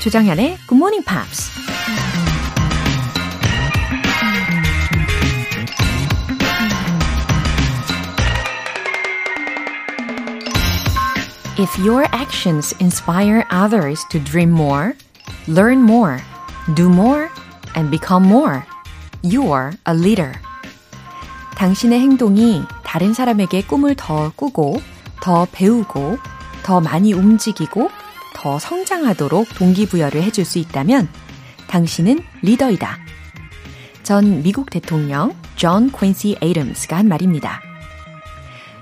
조정현의 Good Morning Pops. If your actions inspire others to dream more, learn more, do more, and become more, you are a leader. 당신의 행동이 다른 사람에게 꿈을 더 꾸고, 더 배우고, 더 많이 움직이고, 더 성장하도록 동기부여를 해줄 수 있다면 당신은 리더이다. 전 미국 대통령 존 퀸시 에이덤스가 한 말입니다.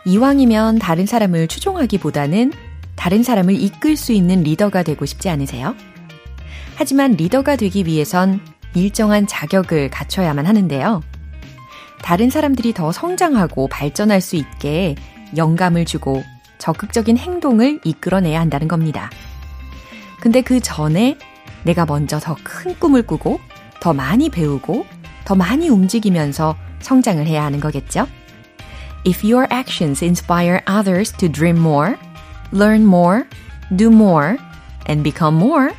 이왕이면 다른 사람을 추종하기보다는 다른 사람을 이끌 수 있는 리더가 되고 싶지 않으세요? 하지만 리더가 되기 위해선 일정한 자격을 갖춰야만 하는데요. 다른 사람들이 더 성장하고 발전할 수 있게 영감을 주고 적극적인 행동을 이끌어내야 한다는 겁니다. 근데 그 전에 내가 먼저 더 큰 꿈을 꾸고 더 많이 배우고 더 많이 움직이면서 성장을 해야 하는 거겠죠? If your actions inspire others to dream more, learn more, do more, and become more,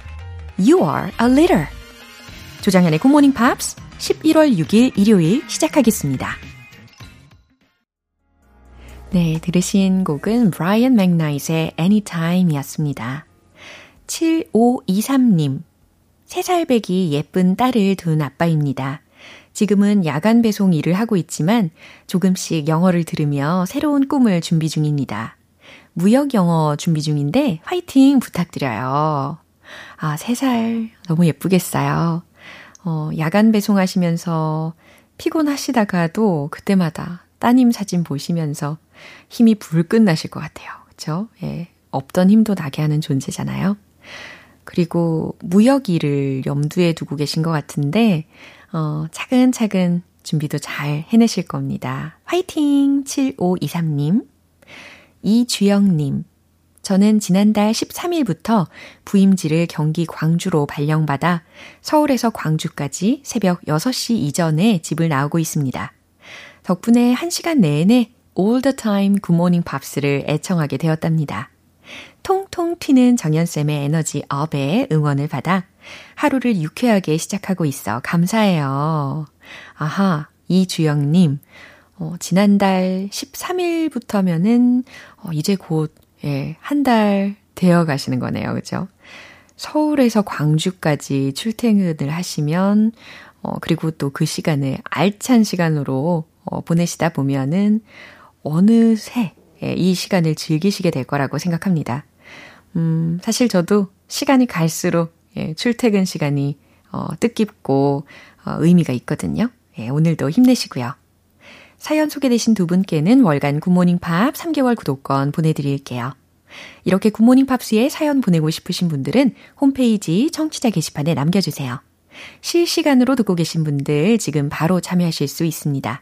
you are a leader. 조장현의 Morning Pops 11월 6일 일요일 시작하겠습니다. 네, 들으신 곡은 브라이언 맥나잇의 Anytime이었습니다. 7523님, 3살배기 예쁜 딸을 둔 아빠입니다. 지금은 야간 배송 일을 하고 있지만 조금씩 영어를 들으며 새로운 꿈을 준비 중입니다. 무역 영어 준비 중인데 화이팅 부탁드려요. 아, 3살 너무 예쁘겠어요. 어, 야간 배송하시면서 피곤하시다가도 그때마다 따님 사진 보시면서 힘이 불끈 나실 것 같아요. 그쵸? 예. 없던 힘도 나게 하는 존재잖아요. 그리고 무역 일을 염두에 두고 계신 것 같은데, 어, 차근차근 준비도 잘 해내실 겁니다. 화이팅! 7523님. 이주영님. 저는 지난달 13일부터 부임지를 경기 광주로 발령받아 서울에서 광주까지 새벽 6시 이전에 집을 나오고 있습니다. 덕분에 1시간 내내 all the time 굿모닝 팝스를 애청하게 되었답니다. 통통 튀는 정연쌤의 에너지 업에 응원을 받아 하루를 유쾌하게 시작하고 있어 감사해요. 아하, 이주영님, 어, 지난달 13일부터면은, 어, 이제 곧, 예, 한 달 되어 가시는 거네요. 그죠? 서울에서 광주까지 출퇴근을 하시면, 어, 그리고 또 그 시간을 알찬 시간으로 어, 보내시다 보면은, 어느새 예, 이 시간을 즐기시게 될 거라고 생각합니다. 음, 사실 저도 시간이 갈수록 예, 출퇴근 시간이 어, 뜻깊고 어, 의미가 있거든요. 예, 오늘도 힘내시고요. 사연 소개되신 두 분께는 월간 굿모닝 팝 3개월 구독권 보내드릴게요. 이렇게 굿모닝 팝스에 사연 보내고 싶으신 분들은 홈페이지 청취자 게시판에 남겨주세요. 실시간으로 듣고 계신 분들 지금 바로 참여하실 수 있습니다.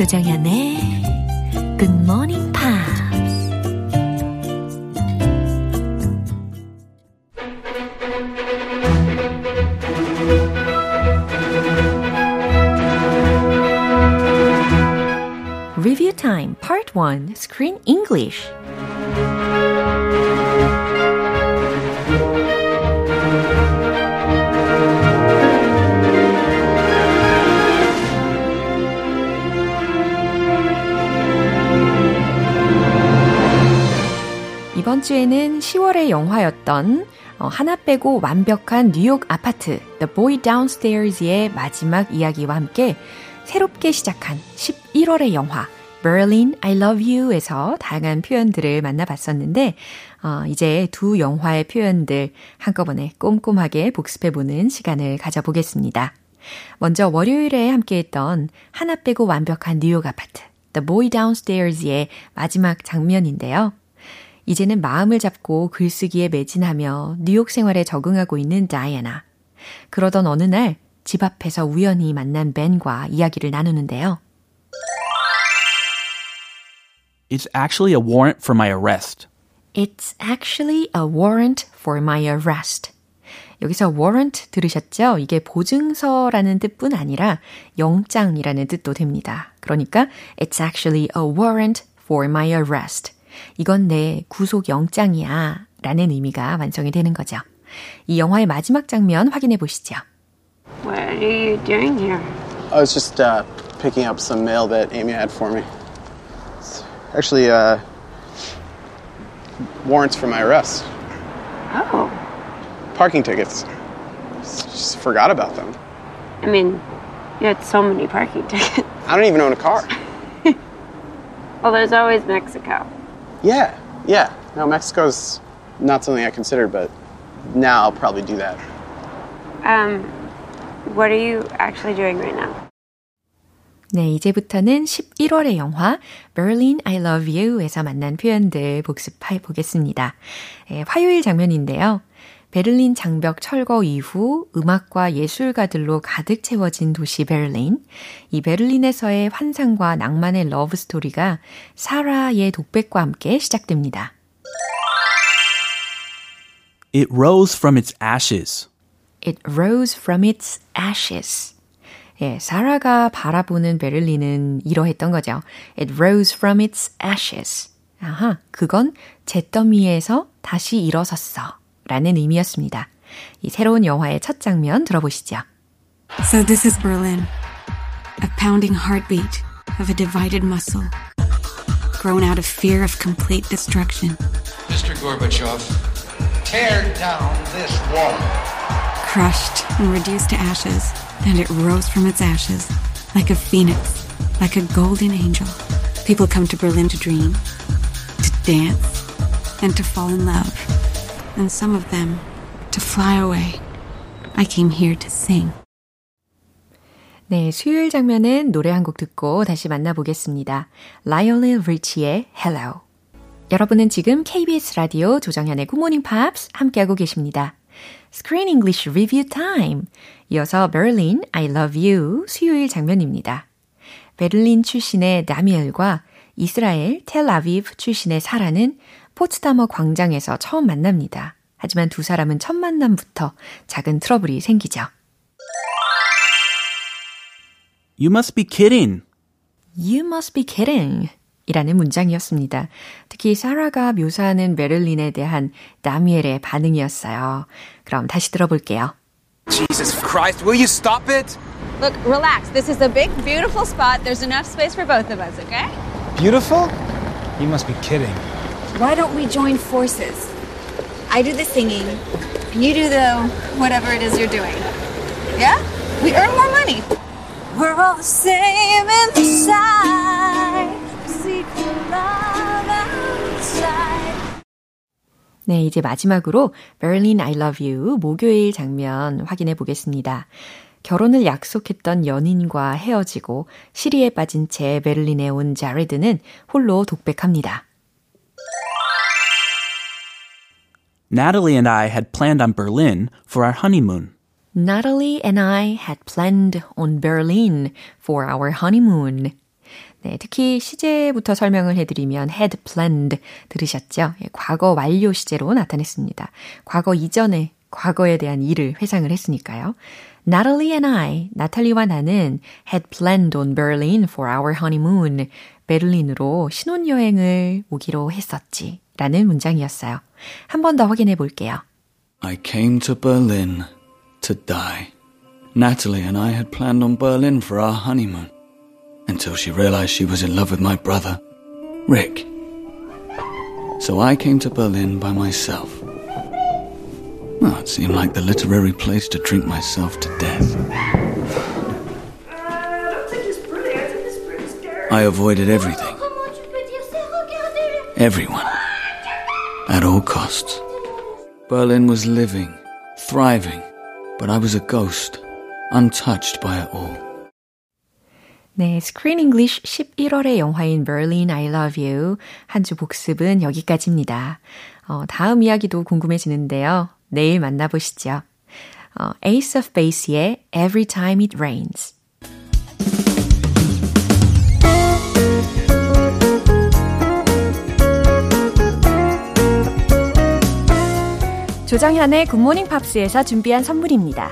조정현의 Good Morning Pops. Review Time Part 1 Screen English 이번 주에는 10월의 영화였던 어, 하나 빼고 완벽한 뉴욕 아파트 The Boy Downstairs의 마지막 이야기와 함께 새롭게 시작한 11월의 영화 Berlin I Love You에서 다양한 표현들을 만나봤었는데 어, 이제 두 영화의 표현들 한꺼번에 꼼꼼하게 복습해보는 시간을 가져보겠습니다. 먼저 월요일에 함께했던 하나 빼고 완벽한 뉴욕 아파트 The Boy Downstairs의 마지막 장면인데요. 이제는 마음을 잡고 글쓰기에 매진하며 뉴욕 생활에 적응하고 있는 다이애나. 그러던 어느 날 집 앞에서 우연히 만난 벤과 이야기를 나누는데요. It's actually a warrant for my arrest. It's actually a warrant for my arrest. 여기서 warrant 들으셨죠? 이게 보증서라는 뜻뿐 아니라 영장이라는 뜻도 됩니다. 그러니까 it's actually a warrant for my arrest. 이건 내 구속 영장이야 라는 의미가 완성이 되는 거죠. 이 영화의 마지막 장면 확인해 보시죠. What are you doing here? I was just uh, picking up some mail that Amy had for me. It's actually, uh, warrants for my arrest. Oh, Parking tickets. Just forgot about them. I mean, you had so many parking tickets. I don't even own a car. Well, there's always Mexico. Yeah, yeah. No, Mexico's not something I considered, but now I'll probably do that. Um, what are you actually doing right now? 네, 이제부터는 11월의 영화 Berlin I Love You에서 만난 표현들 복습해 보겠습니다. 예, 화요일 장면인데요. 베를린 장벽 철거 이후 음악과 예술가들로 가득 채워진 도시 베를린. 이 베를린에서의 환상과 낭만의 러브 스토리가 사라의 독백과 함께 시작됩니다. It rose from its ashes. It rose from its ashes. 예, 사라가 바라보는 베를린은 이러했던 거죠. It rose from its ashes. 아하, 그건 잿더미에서 다시 일어섰어. 라는 의미였습니다. 이 새로운 영화의 첫 장면 들어보시죠. So this is Berlin. A pounding heartbeat of a divided muscle. Grown out of fear of complete destruction. Mr. Gorbachev, tear down this wall. Crushed and reduced to ashes. And it rose from its ashes. Like a phoenix. Like a golden angel. People come to Berlin to dream. To dance. And to fall in love. And some of them to fly away. I came here to sing. 네, 수요일 장면은 노래 한 곡 듣고 다시 만나보겠습니다. 라이오넬 리치의 Hello. 여러분은 지금 KBS 라디오 조정현의 Good Morning Pops 함께하고 계십니다. Screen English Review Time. 이어서 Berlin, I Love You 수요일 장면입니다. 베를린 출신의 나미엘과 이스라엘 텔아비브 출신의 사라는 포츠다머 광장에서 처음 만납니다. 하지만 두 사람은 첫 만남부터 작은 트러블이 생기죠. You must be kidding. You must be kidding. 이라는 문장이었습니다. 특히 사라가 묘사하는 베를린에 대한 다미엘의 반응이었어요. 그럼 다시 들어볼게요. Jesus Christ, will you stop it? Look, relax. This is a big, beautiful spot. There's enough space for both of us, okay? Beautiful? You must be kidding. Why don't we join forces? I do the singing, and you do the whatever it is you're doing. Yeah? We earn more money. We're all the same inside. Secret love outside. 네, 이제 마지막으로 Berlin I Love You 목요일 장면 확인해 보겠습니다. 결혼을 약속했던 연인과 헤어지고 시리에 빠진 채 베를린에 온 자레드는 홀로 독백합니다. Natalie and I had planned on Berlin for our honeymoon. Natalie and I had planned on Berlin for our honeymoon. 네, 특히 시제부터 설명을 해드리면 had planned 들으셨죠? 예, 과거 완료 시제로 나타냈습니다. 과거 이전에 과거에 대한 일을 회상을 했으니까요. Natalie and I, 나탈리와 나는 had planned on Berlin for our honeymoon. 베를린으로 신혼여행을 오기로 했었지. 라는 문장이었어요. 한 번 더 확인해 볼게요. I came to Berlin to die. Natalie and I had planned on Berlin for our honeymoon until she realized she was in love with my brother, Rick. So I came to Berlin by myself. Well, it seemed like the literary place to drink myself to death. I avoided everything. Everyone. At all costs. Berlin was living, thriving, but I was a ghost, untouched by it all. 네, Screen English 11월의 영화인 Berlin I Love You 한 주 복습은 여기까지입니다. 어, 다음 이야기도 궁금해지는데요. 내일 만나보시죠. 어, Ace of Base의 Every Time It Rains. 조정현의 굿모닝 팝스에서 준비한 선물입니다.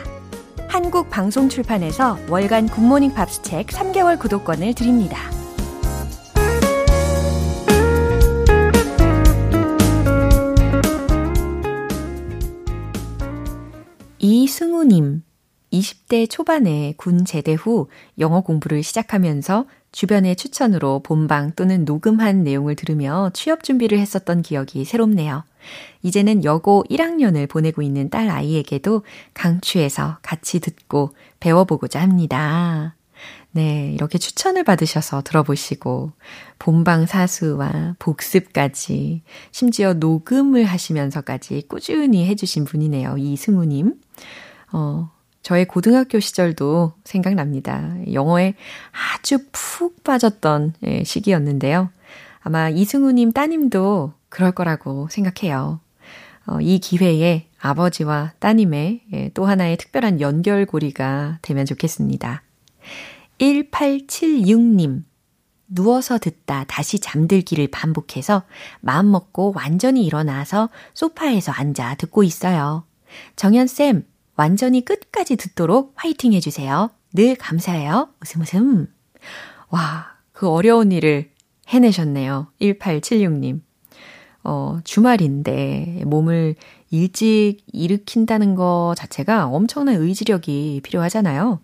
한국 방송 출판에서 월간 굿모닝 팝스 책 3개월 구독권을 드립니다. 이승우님, 20대 초반에 군 제대 후 영어 공부를 시작하면서 주변의 추천으로 본방 또는 녹음한 내용을 들으며 취업 준비를 했었던 기억이 새롭네요. 이제는 여고 1학년을 보내고 있는 딸 아이에게도 강추해서 같이 듣고 배워보고자 합니다. 네, 이렇게 추천을 받으셔서 들어보시고, 본방 사수와 복습까지, 심지어 녹음을 하시면서까지 꾸준히 해주신 분이네요. 이승우님. 어, 저의 고등학교 시절도 생각납니다. 영어에 아주 푹 빠졌던 예, 시기였는데요. 아마 이승우님 따님도 그럴 거라고 생각해요. 어, 이 기회에 아버지와 따님의 예, 또 하나의 특별한 연결고리가 되면 좋겠습니다. 1876님. 누워서 듣다 다시 잠들기를 반복해서 마음먹고 완전히 일어나서 소파에서 앉아 듣고 있어요. 정연쌤, 완전히 끝까지 듣도록 화이팅 해주세요. 늘 감사해요. 웃음 웃음. 와, 그 어려운 일을 해내셨네요. 1876님. 어, 주말인데 몸을 일찍 일으킨다는 거 자체가 엄청난 의지력이 필요하잖아요.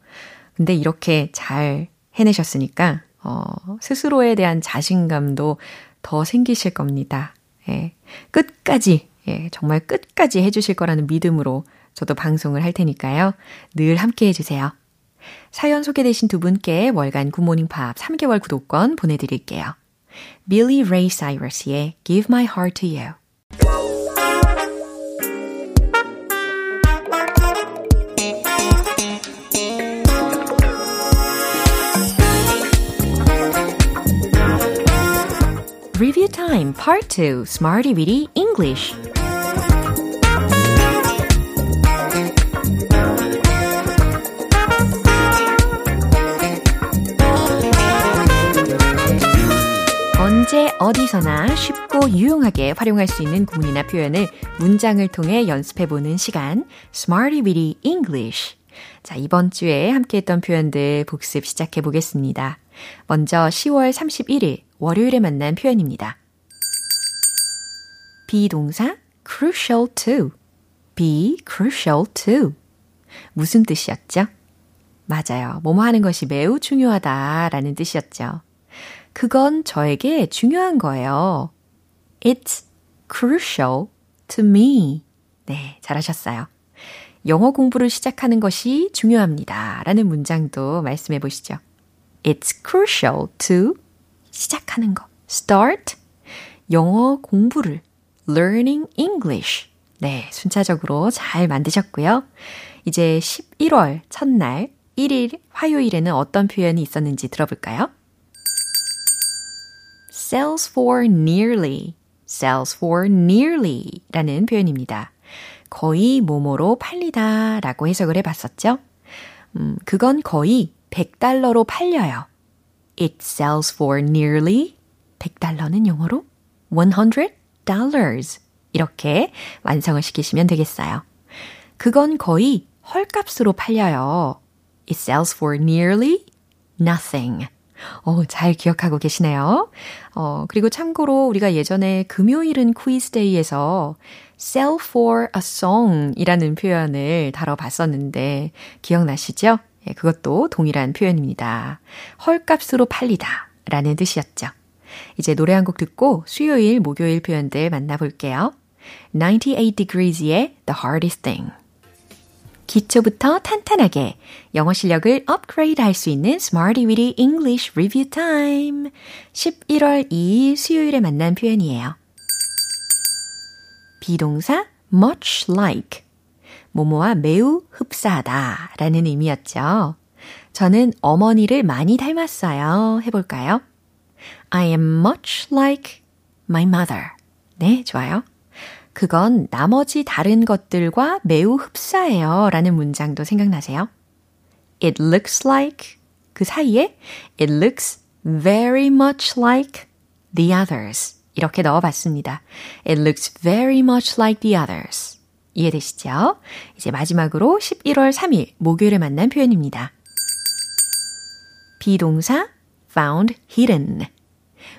근데 이렇게 잘 해내셨으니까, 어, 스스로에 대한 자신감도 더 생기실 겁니다. 예. 끝까지, 예, 정말 끝까지 해주실 거라는 믿음으로 저도 방송을 할 테니까요. 늘 함께 해주세요. 사연 소개되신 두 분께 월간 굿모닝 팝 3개월 구독권 보내드릴게요. Billy Ray Cyrus의 Give My Heart to You. Review Time Part 2 Smarty Weedy English 언제 어디서나 쉽고 유용하게 활용할 수 있는 구문이나 표현을 문장을 통해 연습해보는 시간 Smarty Weedy English 자, 이번 주에 함께 했던 표현들 복습 시작해 보겠습니다. 먼저 10월 31일 월요일에 만난 표현입니다. 비동사 crucial to. be crucial to. 무슨 뜻이었죠? 맞아요. 뭐뭐 하는 것이 매우 중요하다 라는 뜻이었죠. 그건 저에게 중요한 거예요. It's crucial to me. 네, 잘하셨어요. 영어 공부를 시작하는 것이 중요합니다. 라는 문장도 말씀해 보시죠. It's crucial to 시작하는 것. Start 영어 공부를 learning English. 네, 순차적으로 잘 만드셨고요. 이제 11월 첫날 1일 화요일에는 어떤 표현이 있었는지 들어볼까요? Sells for nearly, sells for nearly 라는 표현입니다. 거의 뭐뭐로 팔리다 라고 해석을 해봤었죠. 음, 그건 거의 100달러로 팔려요. It sells for nearly 100달러는 영어로 100 dollars 이렇게 완성을 시키시면 되겠어요. 그건 거의 헐값으로 팔려요. It sells for nearly nothing. 어, 잘 기억하고 계시네요. 어, 그리고 참고로 우리가 예전에 금요일은 퀴즈 데이에서 sell for a song 이라는 표현을 다뤄봤었는데 기억나시죠? 예, 그것도 동일한 표현입니다. 헐값으로 팔리다 라는 뜻이었죠. 이제 노래 한 곡 듣고 수요일, 목요일 표현들 만나볼게요. 98 Degrees의 The Hardest Thing. 기초부터 탄탄하게 영어 실력을 업그레이드 할 수 있는 Smarty Weedy English Review Time. 11월 2일 수요일에 만난 표현이에요. 비동사 much like. 모모와 매우 흡사하다 라는 의미였죠. 저는 어머니를 많이 닮았어요. 해볼까요? I am much like my mother. 네, 좋아요. 그건 나머지 다른 것들과 매우 흡사해요. 라는 문장도 생각나세요? It looks like 그 사이에 It looks very much like the others. 이렇게 넣어봤습니다. It looks very much like the others. 이해되시죠? 이제 마지막으로 11월 3일 목요일에 만난 표현입니다. 비동사 found hidden.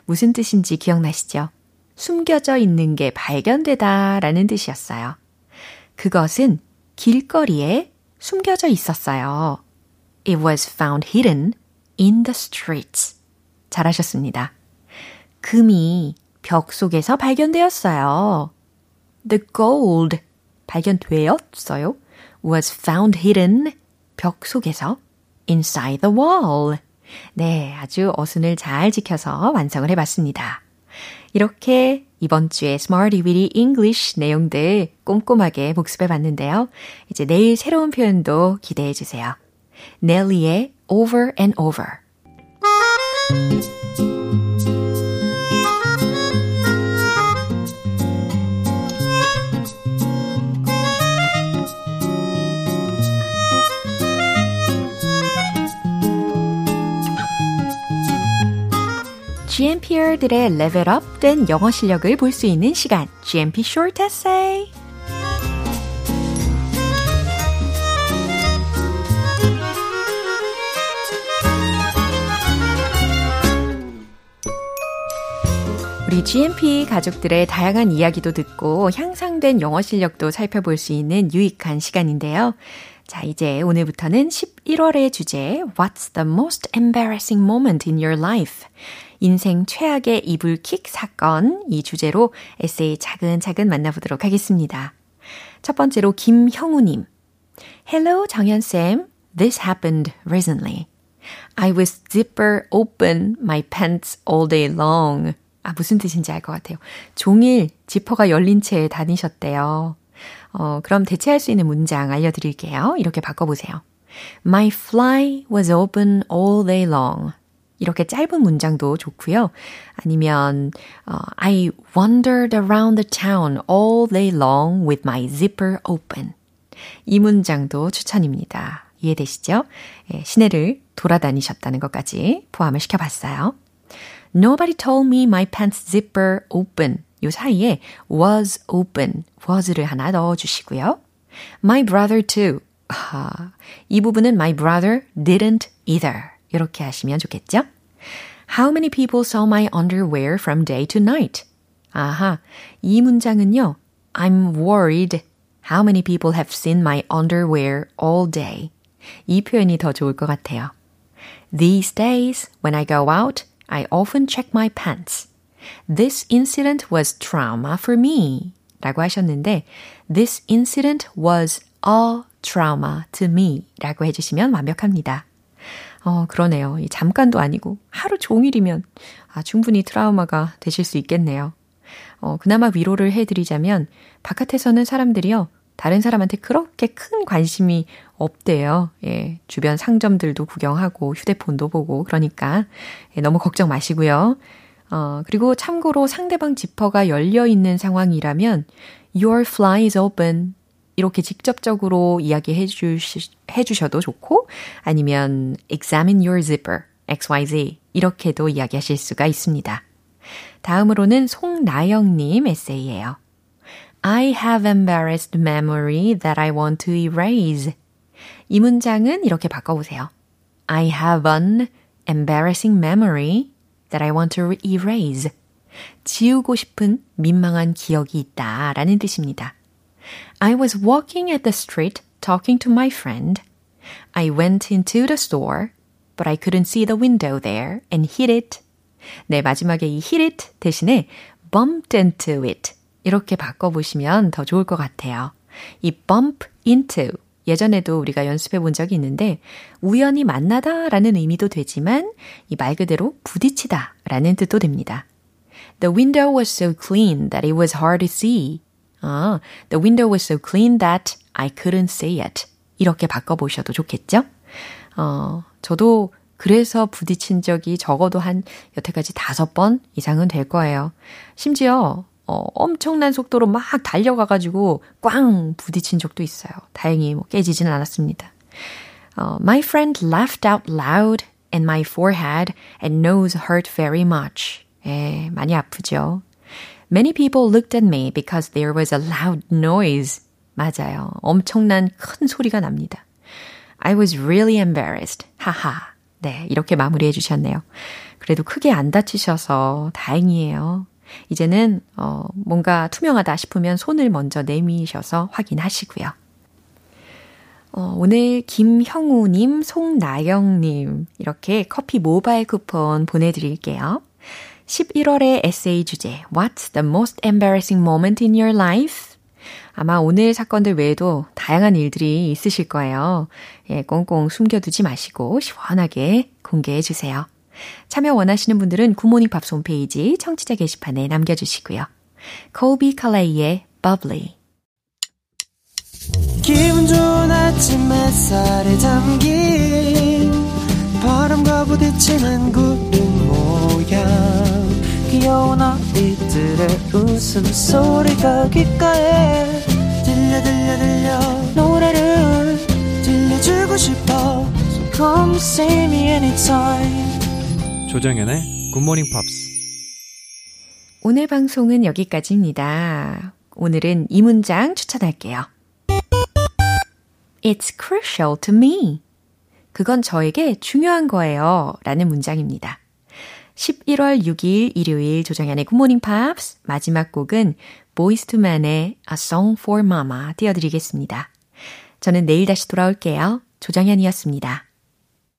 무슨 뜻인지 기억나시죠? 숨겨져 있는 게 발견되다 라는 뜻이었어요. 그것은 길거리에 숨겨져 있었어요. It was found hidden in the streets. 잘하셨습니다. 금이 벽 속에서 발견되었어요. The gold 발견되었어요. was found hidden 벽 속에서 inside the wall. 네, 아주 어순을 잘 지켜서 완성을 해봤습니다. 이렇게 이번 주에 Smarty Weedy English 내용들 꼼꼼하게 복습해 봤는데요. 이제 내일 새로운 표현도 기대해 주세요. 넬리의 Over and Over. GMPR들의 레벨업 된 영어 실력을 볼 수 있는 시간, GMP Short Essay. 우리 GMP 가족들의 다양한 이야기도 듣고 향상된 영어 실력도 살펴볼 수 있는 유익한 시간인데요. 자, 이제 오늘부터는 11월의 주제 What's the most embarrassing moment in your life? 인생 최악의 이불킥 사건 이 주제로 에세이 차근차근 만나보도록 하겠습니다. 첫 번째로 김형우님. Hello, 정연쌤. This happened recently. I was zipper open my pants all day long. 아, 무슨 뜻인지 알 것 같아요. 종일 지퍼가 열린 채 다니셨대요. 어, 그럼 대체할 수 있는 문장 알려드릴게요. 이렇게 바꿔보세요. My fly was open all day long. 이렇게 짧은 문장도 좋고요. 아니면 어, I wandered around the town all day long with my zipper open. 이 문장도 추천입니다. 이해되시죠? 예, 시내를 돌아다니셨다는 것까지 포함을 시켜봤어요. Nobody told me my pants zipper open. 요 사이에 was open, was를 하나 넣어주시고요. My brother too. 아, 이 부분은 my brother didn't either. 이렇게 하시면 좋겠죠? How many people saw my underwear from day to night? 아하, 이 문장은요. I'm worried. How many people have seen my underwear all day? 이 표현이 더 좋을 것 같아요. These days, when I go out, I often check my pants. This incident was trauma for me. 라고 하셨는데, This incident was a trauma to me. 라고 해주시면 완벽합니다. 어, 그러네요. 잠깐도 아니고 하루 종일이면 아, 충분히 트라우마가 되실 수 있겠네요. 어, 그나마 위로를 해드리자면 바깥에서는 사람들이요. 다른 사람한테 그렇게 큰 관심이 없대요. 예, 주변 상점들도 구경하고 휴대폰도 보고 그러니까 예, 너무 걱정 마시고요. 어, 그리고 참고로 상대방 지퍼가 열려 있는 상황이라면 your fly is open 이렇게 직접적으로 이야기해 주시, 해 주셔도 좋고 아니면 examine your zipper XYZ 이렇게도 이야기하실 수가 있습니다. 다음으로는 송나영님 에세이예요. I have embarrassed memory that I want to erase. 이 문장은 이렇게 바꿔보세요. I have an embarrassing memory that I want to erase. 지우고 싶은 민망한 기억이 있다 라는 뜻입니다. I was walking at the street talking to my friend. I went into the store, but I couldn't see the window there and hit it. 네, 마지막에 이 hit it 대신에 bumped into it. 이렇게 바꿔보시면 더 좋을 것 같아요. 이 bump into. 예전에도 우리가 연습해 본 적이 있는데, 우연히 만나다 라는 의미도 되지만, 이 말 그대로 부딪히다 라는 뜻도 됩니다. The window was so clean that it was hard to see. 아, the window was so clean that I couldn't see it. 이렇게 바꿔보셔도 좋겠죠? 어, 저도 그래서 부딪힌 적이 적어도 한 여태까지 다섯 번 이상은 될 거예요. 심지어 어, 엄청난 속도로 막 달려가가지고 꽝 부딪힌 적도 있어요. 다행히 뭐 깨지지는 않았습니다. 어, my friend laughed out loud and my forehead and nose hurt very much. 예, 많이 아프죠. Many people looked at me because there was a loud noise. 맞아요. 엄청난 큰 소리가 납니다. I was really embarrassed. 하하. 네, 이렇게 마무리해 주셨네요. 그래도 크게 안 다치셔서 다행이에요. 이제는 어, 뭔가 투명하다 싶으면 손을 먼저 내미셔서 확인하시고요. 어, 오늘 김형우님, 송나영님 이렇게 커피 모바일 쿠폰 보내드릴게요. 11월의 에세이 주제 What's the most embarrassing moment in your life? 아마 오늘 사건들 외에도 다양한 일들이 있으실 거예요. 예, 꽁꽁 숨겨두지 마시고 시원하게 공개해 주세요. 참여 원하시는 분들은 굿모닝 팝스 홈페이지 청취자 게시판에 남겨주시고요. 코비 칼레이의 Bubbly 기분 좋은 아침 햇살에 담긴 바람과 부딪히는 구름 모양 귀여운 아이들의 웃음소리가 귓가에 들려 들려 들려 노래를 들려주고 싶어 So come see me anytime 조정현의 굿모닝 팝스 오늘 방송은 여기까지입니다. 오늘은 이 문장 추천할게요. It's crucial to me. 그건 저에게 중요한 거예요. 라는 문장입니다. 11월 6일 일요일 조정현의 굿모닝 팝스 마지막 곡은 보이스 투맨의 A Song for Mama 띄워드리겠습니다. 저는 내일 다시 돌아올게요. 조정연이었습니다.